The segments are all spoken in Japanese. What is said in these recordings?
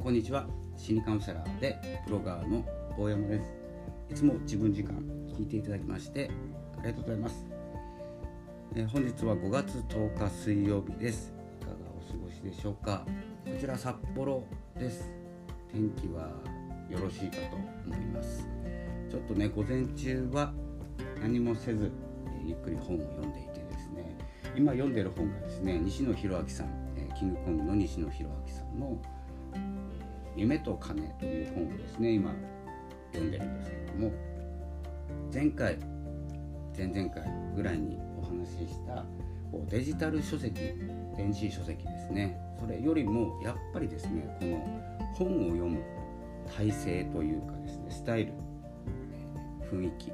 こんにちは。心理カウンセラーでブロガーの大山です。いつも自分時間聞いていただきましてありがとうございます、えー、本日は5月10日水曜日です。いかがお過ごしでしょうか？こちら札幌です。天気はよろしいかと思います。ちょっとね午前中は何もせずゆっくり本を読んでいてですね。今読んでる本がですね西野博明さんキングコングの西野博明さんの「夢と金」という本をですね今読んでるんですけども前回前々回ぐらいにお話ししたこうデジタル書籍電子書籍ですね。それよりもやっぱりですねこの本を読む体制というかですねスタイル、え雰囲気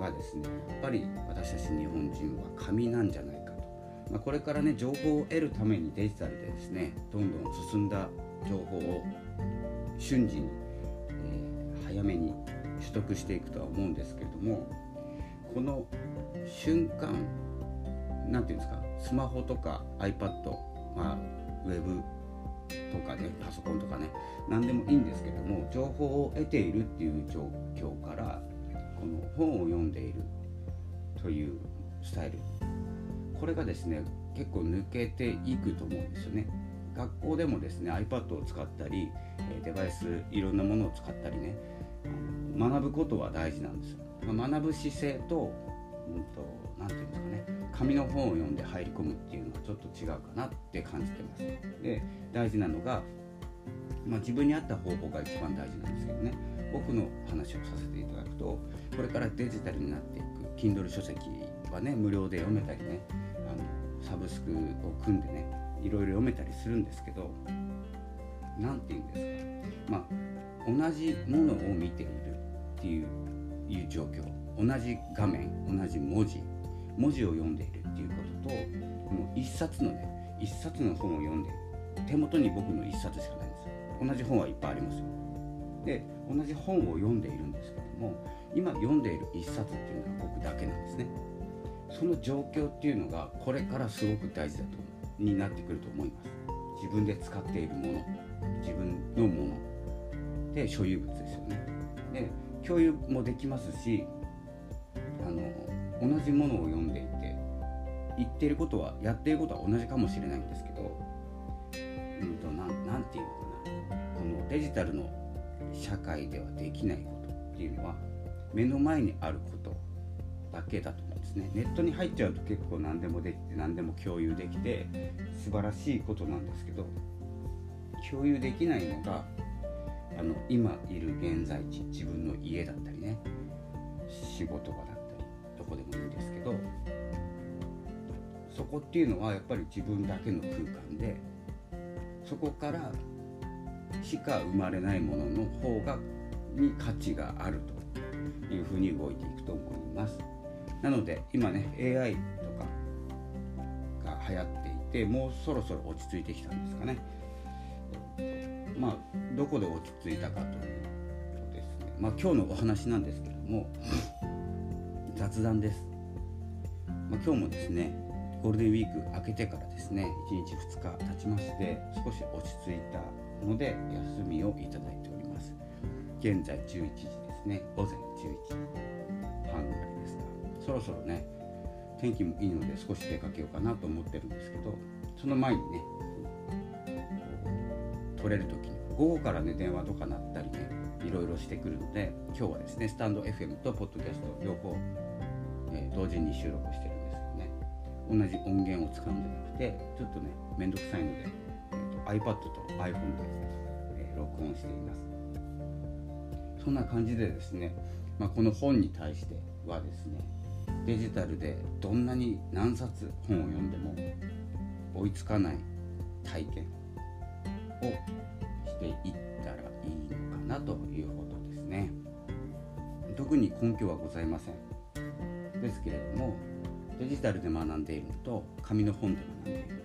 はですねやっぱり私たち日本人は紙なんじゃないかと。まあ、これからね情報を得るためにデジタルでですねどんどん進んだ情報を瞬時に、えー、早めに取得していくとは思うんですけれどもこの瞬間何て言うんですかスマホとか iPad、まあ、ウェブとかねパソコンとかね何でもいいんですけども情報を得ているっていう状況からこの本を読んでいるというスタイル。これがですね結構抜けていくと思うんですよね。学校でもですね iPad を使ったりデバイスいろんなものを使ったりね学ぶことは大事なんですよ、ま学ぶ姿勢とうんと何て言うんですかね紙の本を読んで入り込むっていうのはちょっと違うかなって感じてます。で大事なのが、まあ、自分に合った方法が一番大事なんですけどね。僕の話をさせていただくとこれからデジタルになっていく Kindle 書籍はね無料で読めたりねあのサブスクを組んでねいろいろ読めたりするんですけど何て言うんですか？まあ同じものを見ているっていういう状況。同じ画面同じ文字文字を読んでいるっていうこととこの一冊のね一冊の本を読んでいる手元に僕の一冊しかないんですよ。同じ本はいっぱいありますよ。で同じ本を読んでいるんですけども今読んでいる一冊っていうのは僕だけなんですね。その状況っていうのがこれからすごく大事だとになってくると思います。自分で使っているもの自分のもの。で所有物ですよね。で共有もできますしあの同じものを読んでいて言ってることはやっていることは同じかもしれないんですけどうんとななんていうのかな。このデジタルの社会ではできないことっていうのは目の前にあることだけだとですねネットに入っちゃうと結構何でもできて何でも共有できて素晴らしいことなんですけど共有できないのがあの今いる現在地自分の家だったりね仕事場だったりどこでもいいんですけどそこっていうのはやっぱり自分だけの空間でそこからしか生まれないものの方がに価値があるというふうに動いていくと思います。なので今ね AI とかが流行っていてもうそろそろ落ち着いてきたんですかね。まあどこで落ち着いたかというとですね、まあ、今日のお話なんですけども雑談です。まあ、今日もですねゴールデンウィーク明けてからですね1日2日経ちまして少し落ち着いたので休みをいただいております現在11時ですね午前11時そろそろね天気もいいので少し出かけようかなと思ってるんですけどその前にね取れる時に午後からね電話とか鳴ったりねいろいろしてくるので今日はですねスタンド FM とポッドキャスト両方、えー、同時に収録してるんですけどね同じ音源を使うんじゃなくてちょっとねめんどくさいので、えーと、iPad と iPhone で、えー、録音しています。そんな感じでですね、まあ、この本に対してはですねデジタルでどんなに何冊本を読んでも追いつかない体験をしていったらいいのかなということですね。特に根拠はございません。ですけれどもデジタルで学んでいるのと紙の本で学んでいる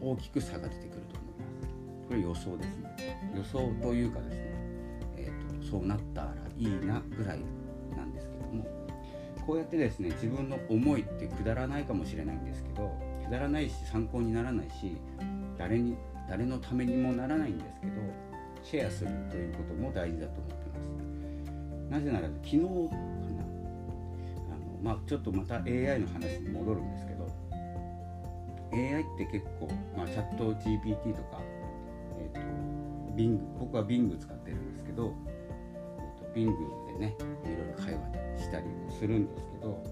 大きく差が出てくると思います。これ予想ですね。予想というかですね、えーと、そうなったらいいなぐらいこうやってですね自分の思いってくだらないかもしれないんですけどくだらないし参考にならないし誰に誰のためにもならないんですけどシェアするということも大事だと思ってます。なぜなら昨日かなあの、まあ、ちょっとまた AI の話に戻るんですけど AI って結構、まあ、チャット GPT とか、えーと、Bing 僕は Bing 使ってるんですけど、えーと、Bing でねいろいろ会話したりするんですけど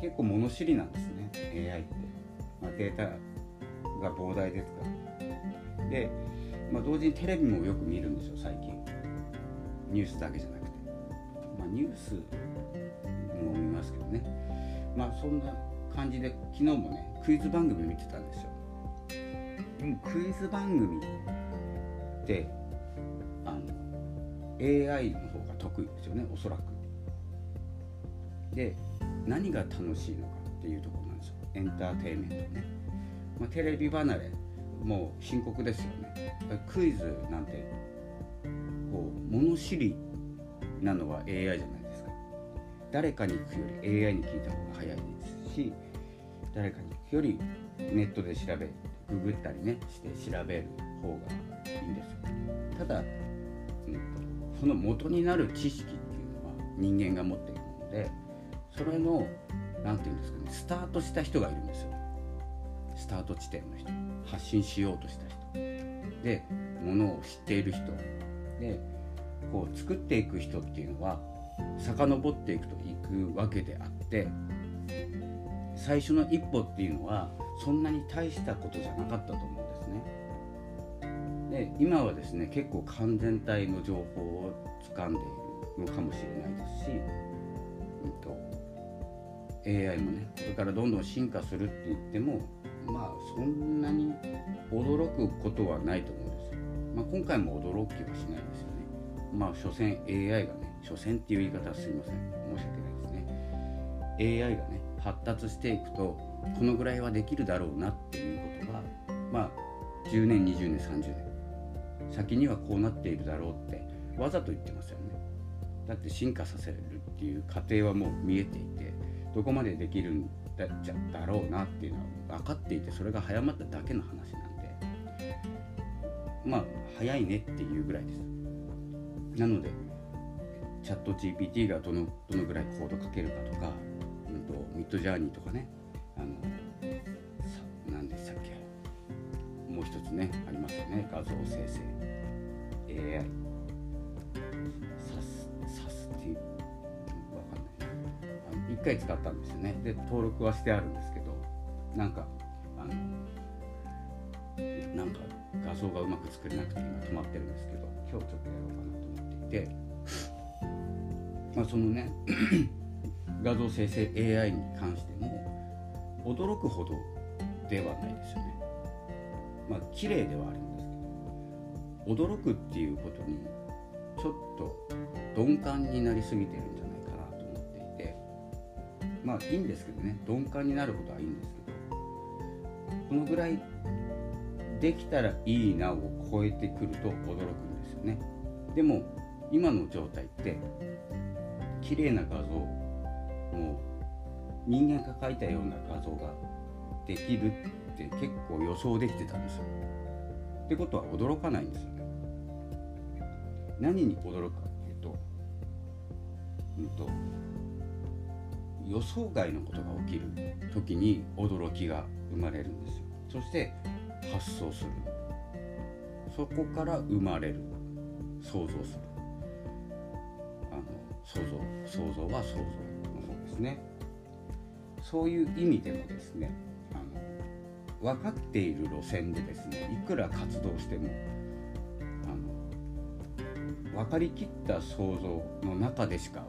結構物知りなんですね AI って、まあ、データが膨大ですから。で、まあ、同時にテレビもよく見るんですよ最近。ニュースだけじゃなくて、まあ、ニュースも見ますけどね。まあそんな感じで昨日もねクイズ番組見てたんですよ。でもクイズ番組ってあの AI の方が得意ですよねおそらく。で何が楽しいのかっていうところなんですよ。エンターテインメントね、まあ、テレビ離れもう深刻ですよね。クイズなんてこう物知りなのは AI じゃないですか。誰かに行くより AI に聞いた方が早いですし誰かに行くよりネットで調べググったりねして調べる方がいいんですよ。ただ、うん、その元になる知識っていうのは人間が持っているのでそれの何て言うんですかねスタートした人がいるんですよ。スタート地点の人。発信しようとした人。でものを知っている人。でこう作っていく人っていうのは遡っていくといくわけであって最初の一歩っていうのはそんなに大したことじゃなかったと思うんですね。で今はですね結構完全体の情報を掴んでいるのかもしれないですし、うんと、AI もねこれからどんどん進化するって言ってもまあそんなに驚くことはないと思うんですよ。まあ、今回も驚きはしないですよね。まあ所詮 AI がね所詮っていう言い方はすいません申し訳ないですね。AI がね発達していくとこのぐらいはできるだろうなっていうことはまあ10年20年30年先にはこうなっているだろうってわざと言ってますよね。だって進化させるっていう過程はもう見えていてどこまでできるんだじゃだろうなっていうのは分かっていてそれが早まっただけの話なんで。まあ早いねっていうぐらいです。なのでチャット GPT がどのどのぐらいコード書けるかとか、うんと、ミッドジャーニーとかねあの何でしたっけ。もう一つねありますよね。画像生成。AI 1回使ったんですよね。で登録はしてあるんですけどなんかあのなんか画像がうまく作れなくて今止まってるんですけど今日ちょっとやろうかなと思っていて。まあそのね 画像生成 AI に関しても驚くほどではないですよね。まあ綺麗ではあるんです。驚くっていうことにちょっと鈍感になりすぎてるんじゃないかなと思っていて。まあいいんですけどね。鈍感になることはいいんですけど。このぐらいできたらいいなを超えてくると驚くんですよね。でも今の状態って綺麗な画像もう人間が描いたような画像ができるって結構予想できてたんですよ。ってことは驚かないんですよ。何に驚くかっていうと,、うんと予想外のことが起きる時に驚きが生まれるんですよ。そして発想する。そこから生まれる。想像する。あの想像想像は想像の方ですね。そういう意味でもですねあの分かっている路線でですねいくら活動しても分かりきった想像の中でしか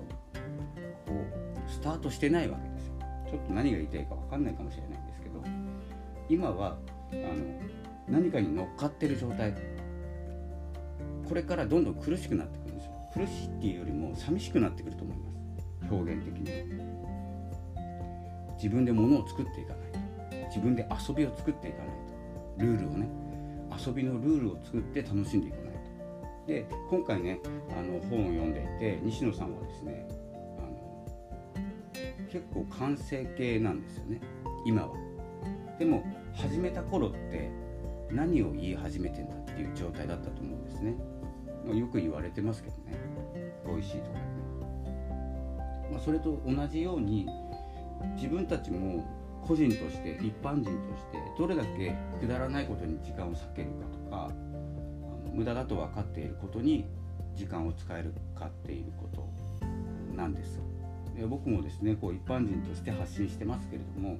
こうスタートしてないわけですよ。ちょっと何が言いたいか分かんないかもしれないんですけど今はあの何かに乗っかってる状態。これからどんどん苦しくなってくるんですよ。苦しいっていうよりも寂しくなってくると思います。表現的に自分で物を作っていかないと。自分で遊びを作っていかないと。ルールをね。遊びのルールを作って楽しんでいかないで今回ねあの本を読んでいて西野さんはですねあの結構完成形なんですよね。今は。でも始めた頃って何を言い始めてんだっていう状態だったと思うんですね。まあ、よく言われてますけどね。美味しいとかね、まあ、それと同じように自分たちも個人として一般人としてどれだけくだらないことに時間を割けるかとか無駄だと分かっていることに時間を使えるかっていうことなんです。で僕もですねこう一般人として発信してますけれども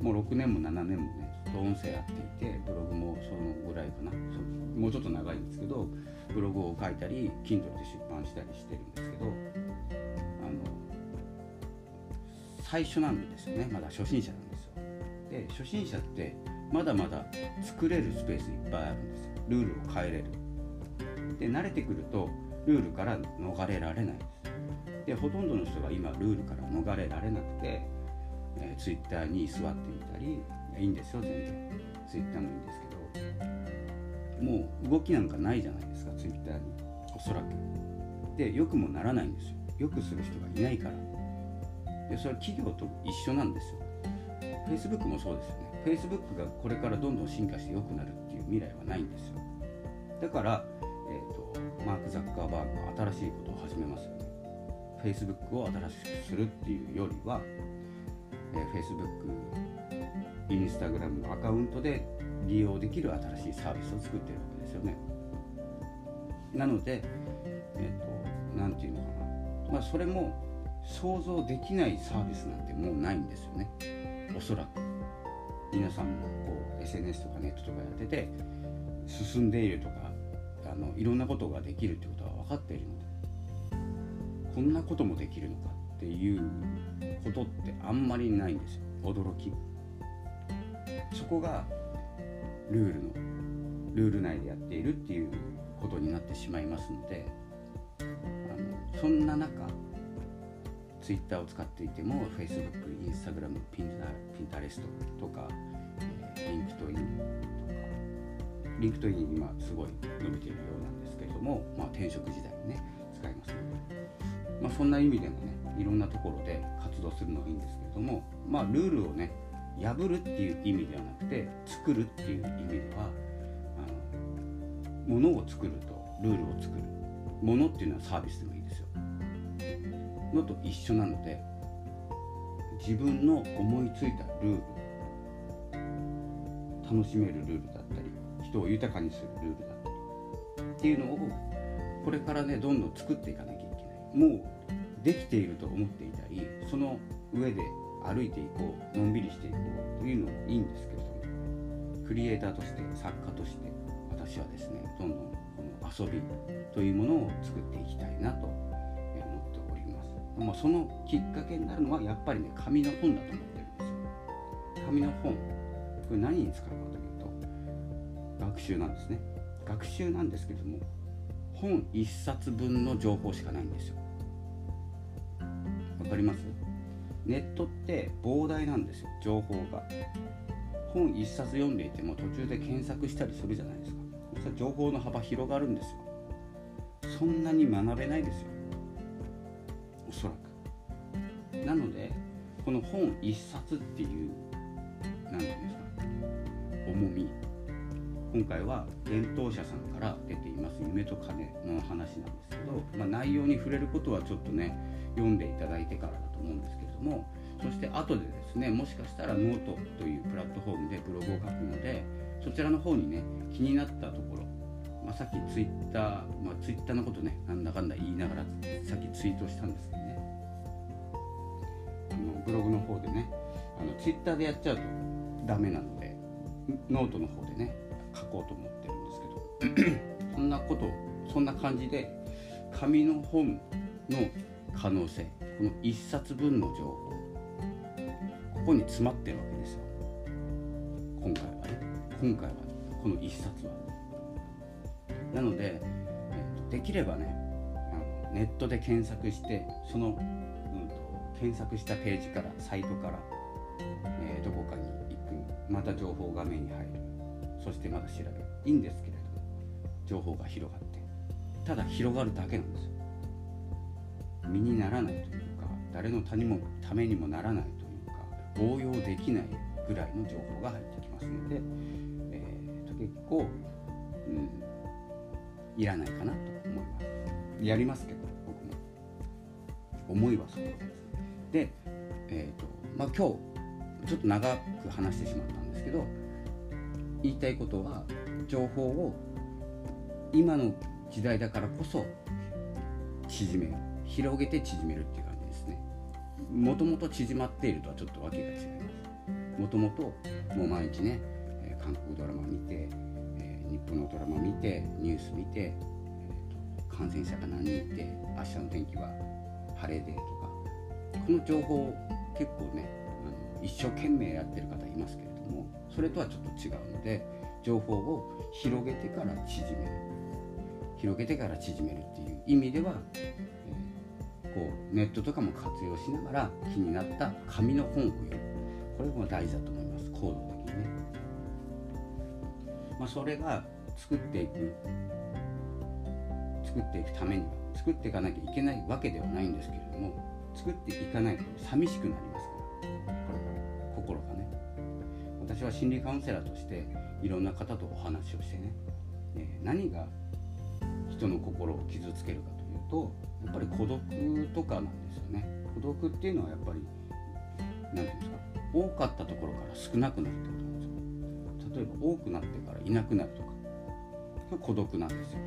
もう6年も7年もね音声やっていてブログもそのぐらいかな。もうちょっと長いんですけどブログを書いたり Kindle で出版したりしてるんですけどあの最初なんですよね。まだ初心者なんですよ。で初心者ってまだまだ作れるスペースいっぱいあるんですよ。ルールを変えれる。で慣れてくるとルールから逃れられない。ですでほとんどの人が今ルールから逃れられなくて、えー、Twitter に座ってみたりいいんですよ全然。Twitter もいいんですけどもう動きなんかないじゃないですか Twitter に。おそらく。でよくもならないんですよ。よくする人がいないから。でそれは企業と一緒なんですよ。Facebook もそうですよね。Facebook がこれからどんどん進化して良くなる。っ未来はないんですよ。だから、えーと、マーク・ザッカーバーグは新しいことを始めます。よね Facebook を新しくするっていうよりは、えー、Facebook インスタグラムのアカウントで利用できる新しいサービスを作ってるわけですよね。なのでえっ、ー、と何て言うのかな。まあそれも想像できないサービスなんてもうないんですよね。おそらく。皆さんも。SNS とかネットとかやってて進んでいるとかあのいろんなことができるってことは分かっているの。でこんなこともできるのかっていうことってあんまりないんですよ。驚き。そこがルールのルール内でやっているっていうことになってしまいますのであのそんな中 Twitter を使っていても Facebook、Instagram、Pinterest とか、えー、LinkedIn とか LinkedIn 今すごい伸びているようなんですけれども、まあ、転職時代にね使いますので、まあ、そんな意味でもねいろんなところで活動するのがいいんですけれども、まあ、ルールをね破るっていう意味ではなくて作るっていう意味ではあのものを作るとルールを作る。ものっていうのはサービスでもいいですよ。のと一緒なので自分の思いついたルール楽しめるルールだったり人を豊かにするルールだったりっていうのをこれからねどんどん作っていかなきゃいけない。もうできていると思っていたりその上で歩いていこうのんびりしていこうというのもいいんですけれどもクリエイターとして作家として私はですねどんどんこの遊びというものを作っていきたいなと思っております。まあそのきっかけになるのはやっぱりね紙の本だと思ってるんですよ。紙の本。これ何に使うかというと学習なんですね。学習なんですけども本1冊分の情報しかないんですよ。わかります？ネットって膨大なんですよ情報が。本1冊読んでいても途中で検索したりするじゃないですか。そしたら情報の幅広がるんですよ。そんなに学べないですよ。おそらく。なのでこの本1冊っていう何て言うんですか？重み。今回は伝統者さんから出ています夢と金の話なんですけど、まあ、内容に触れることはちょっとね読んでいただいてからだと思うんですけれどもそして後でですねもしかしたらノートというプラットフォームでブログを書くのでそちらの方にね気になったところ、まあ、さっきツイッター、まあ、ツイッターのことねなんだかんだ言いながらさっきツイートしたんですけどね。あのブログの方でねあのツイッターでやっちゃうとダメなのでノートの方でね書こうと思ってるんですけど そんなことそんな感じで紙の本の可能性この1冊分の情報ここに詰まってるわけですよ。今回はね。今回はこの1冊は。なので、えー、できればねあのネットで検索してその、うんと、検索したページからサイトから、えー、どこかにまた情報画面に入るそしてまた調べるいいんですけれども情報が広がってただ広がるだけなんですよ身にならないというか誰の他にもためにもならないというか応用できないぐらいの情報が入ってきますので、えー、と結構、うん、いらないかなと思いますやりますけど僕も思いはそうですでえっ、ー、とまあ今日ちょっと長く話してしまったんですけど言いたいことは情報を今の時代だからこそ縮める広げて縮めるっていう感じですね。もともと縮まっているとはちょっとわけが違います。もともともう毎日ね韓国ドラマ見て、え、日本のドラマ見てニュース見て、えーと、感染者が何人いて明日の天気は晴れでとかこの情報結構ね一生懸命やってる方いますけれどもそれとはちょっと違うので情報を広げてから縮める。広げてから縮めるっていう意味では、えー、こうネットとかも活用しながら気になった紙の本を読む。これも大事だと思います。行動的にね。まあ、それが作っていく作っていくためには作っていかなきゃいけないわけではないんですけれども作っていかないと寂しくなり私は心理カウンセラーとしていろんな方とお話をしてね、え何が人の心を傷つけるかというとやっぱり孤独とかなんですよね。孤独っていうのはやっぱり何て言うんですか多かったところから少なくなるってことなんですよ。例えば多くなってからいなくなるとか孤独なんですよ。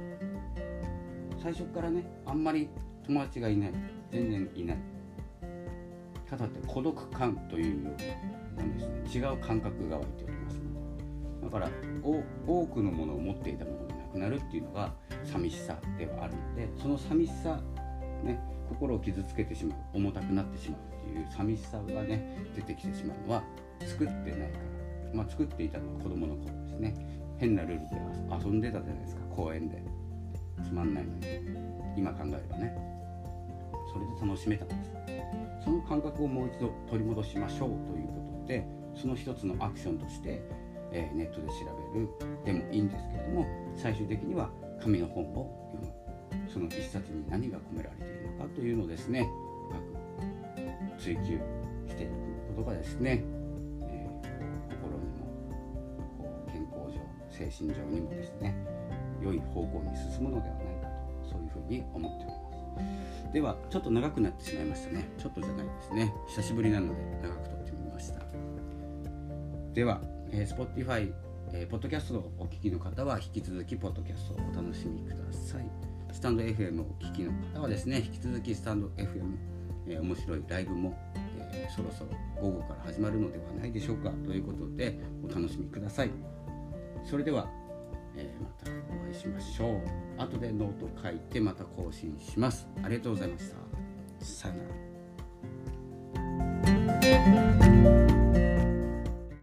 最初からねあんまり友達がいない。全然いない。方って孤独感というよりもですね。違う感覚が湧いておりますのでだから多くのものを持っていたものがなくなるっていうのが寂しさではあるのでその寂しさね心を傷つけてしまう重たくなってしまうっていう寂しさがね出てきてしまうのは作ってないからまあ、作っていたのは子供の頃ですね変なルールで遊んでたじゃないですか公園でつまんないのに今考えればねそれで楽しめたんですその感覚をもう一度取り戻しましょうということでその一つのアクションとして、えー、ネットで調べるでもいいんですけれども最終的には紙の本を読む。その一冊に何が込められているのかというのをですね深く追求していくことがですねえー、心にも健康上精神上にもですね良い方向に進むのではないかとそういうふうに思っております。ではちょっと長くなってしまいましたね。ちょっとじゃないですね。久しぶりなので長く撮ってみました。では、えー、Spotify えー、ポッドキャストをお聞きの方は引き続きポッドキャストをお楽しみください。スタンド FM をお聞きの方はですね引き続きスタンド FM、えー、面白いライブも、えー、そろそろ午後から始まるのではないでしょうか。ということでお楽しみください。それでは、えー、またお会いしましょう。後でノート書いてまた更新します。ありがとうございました。さよなら。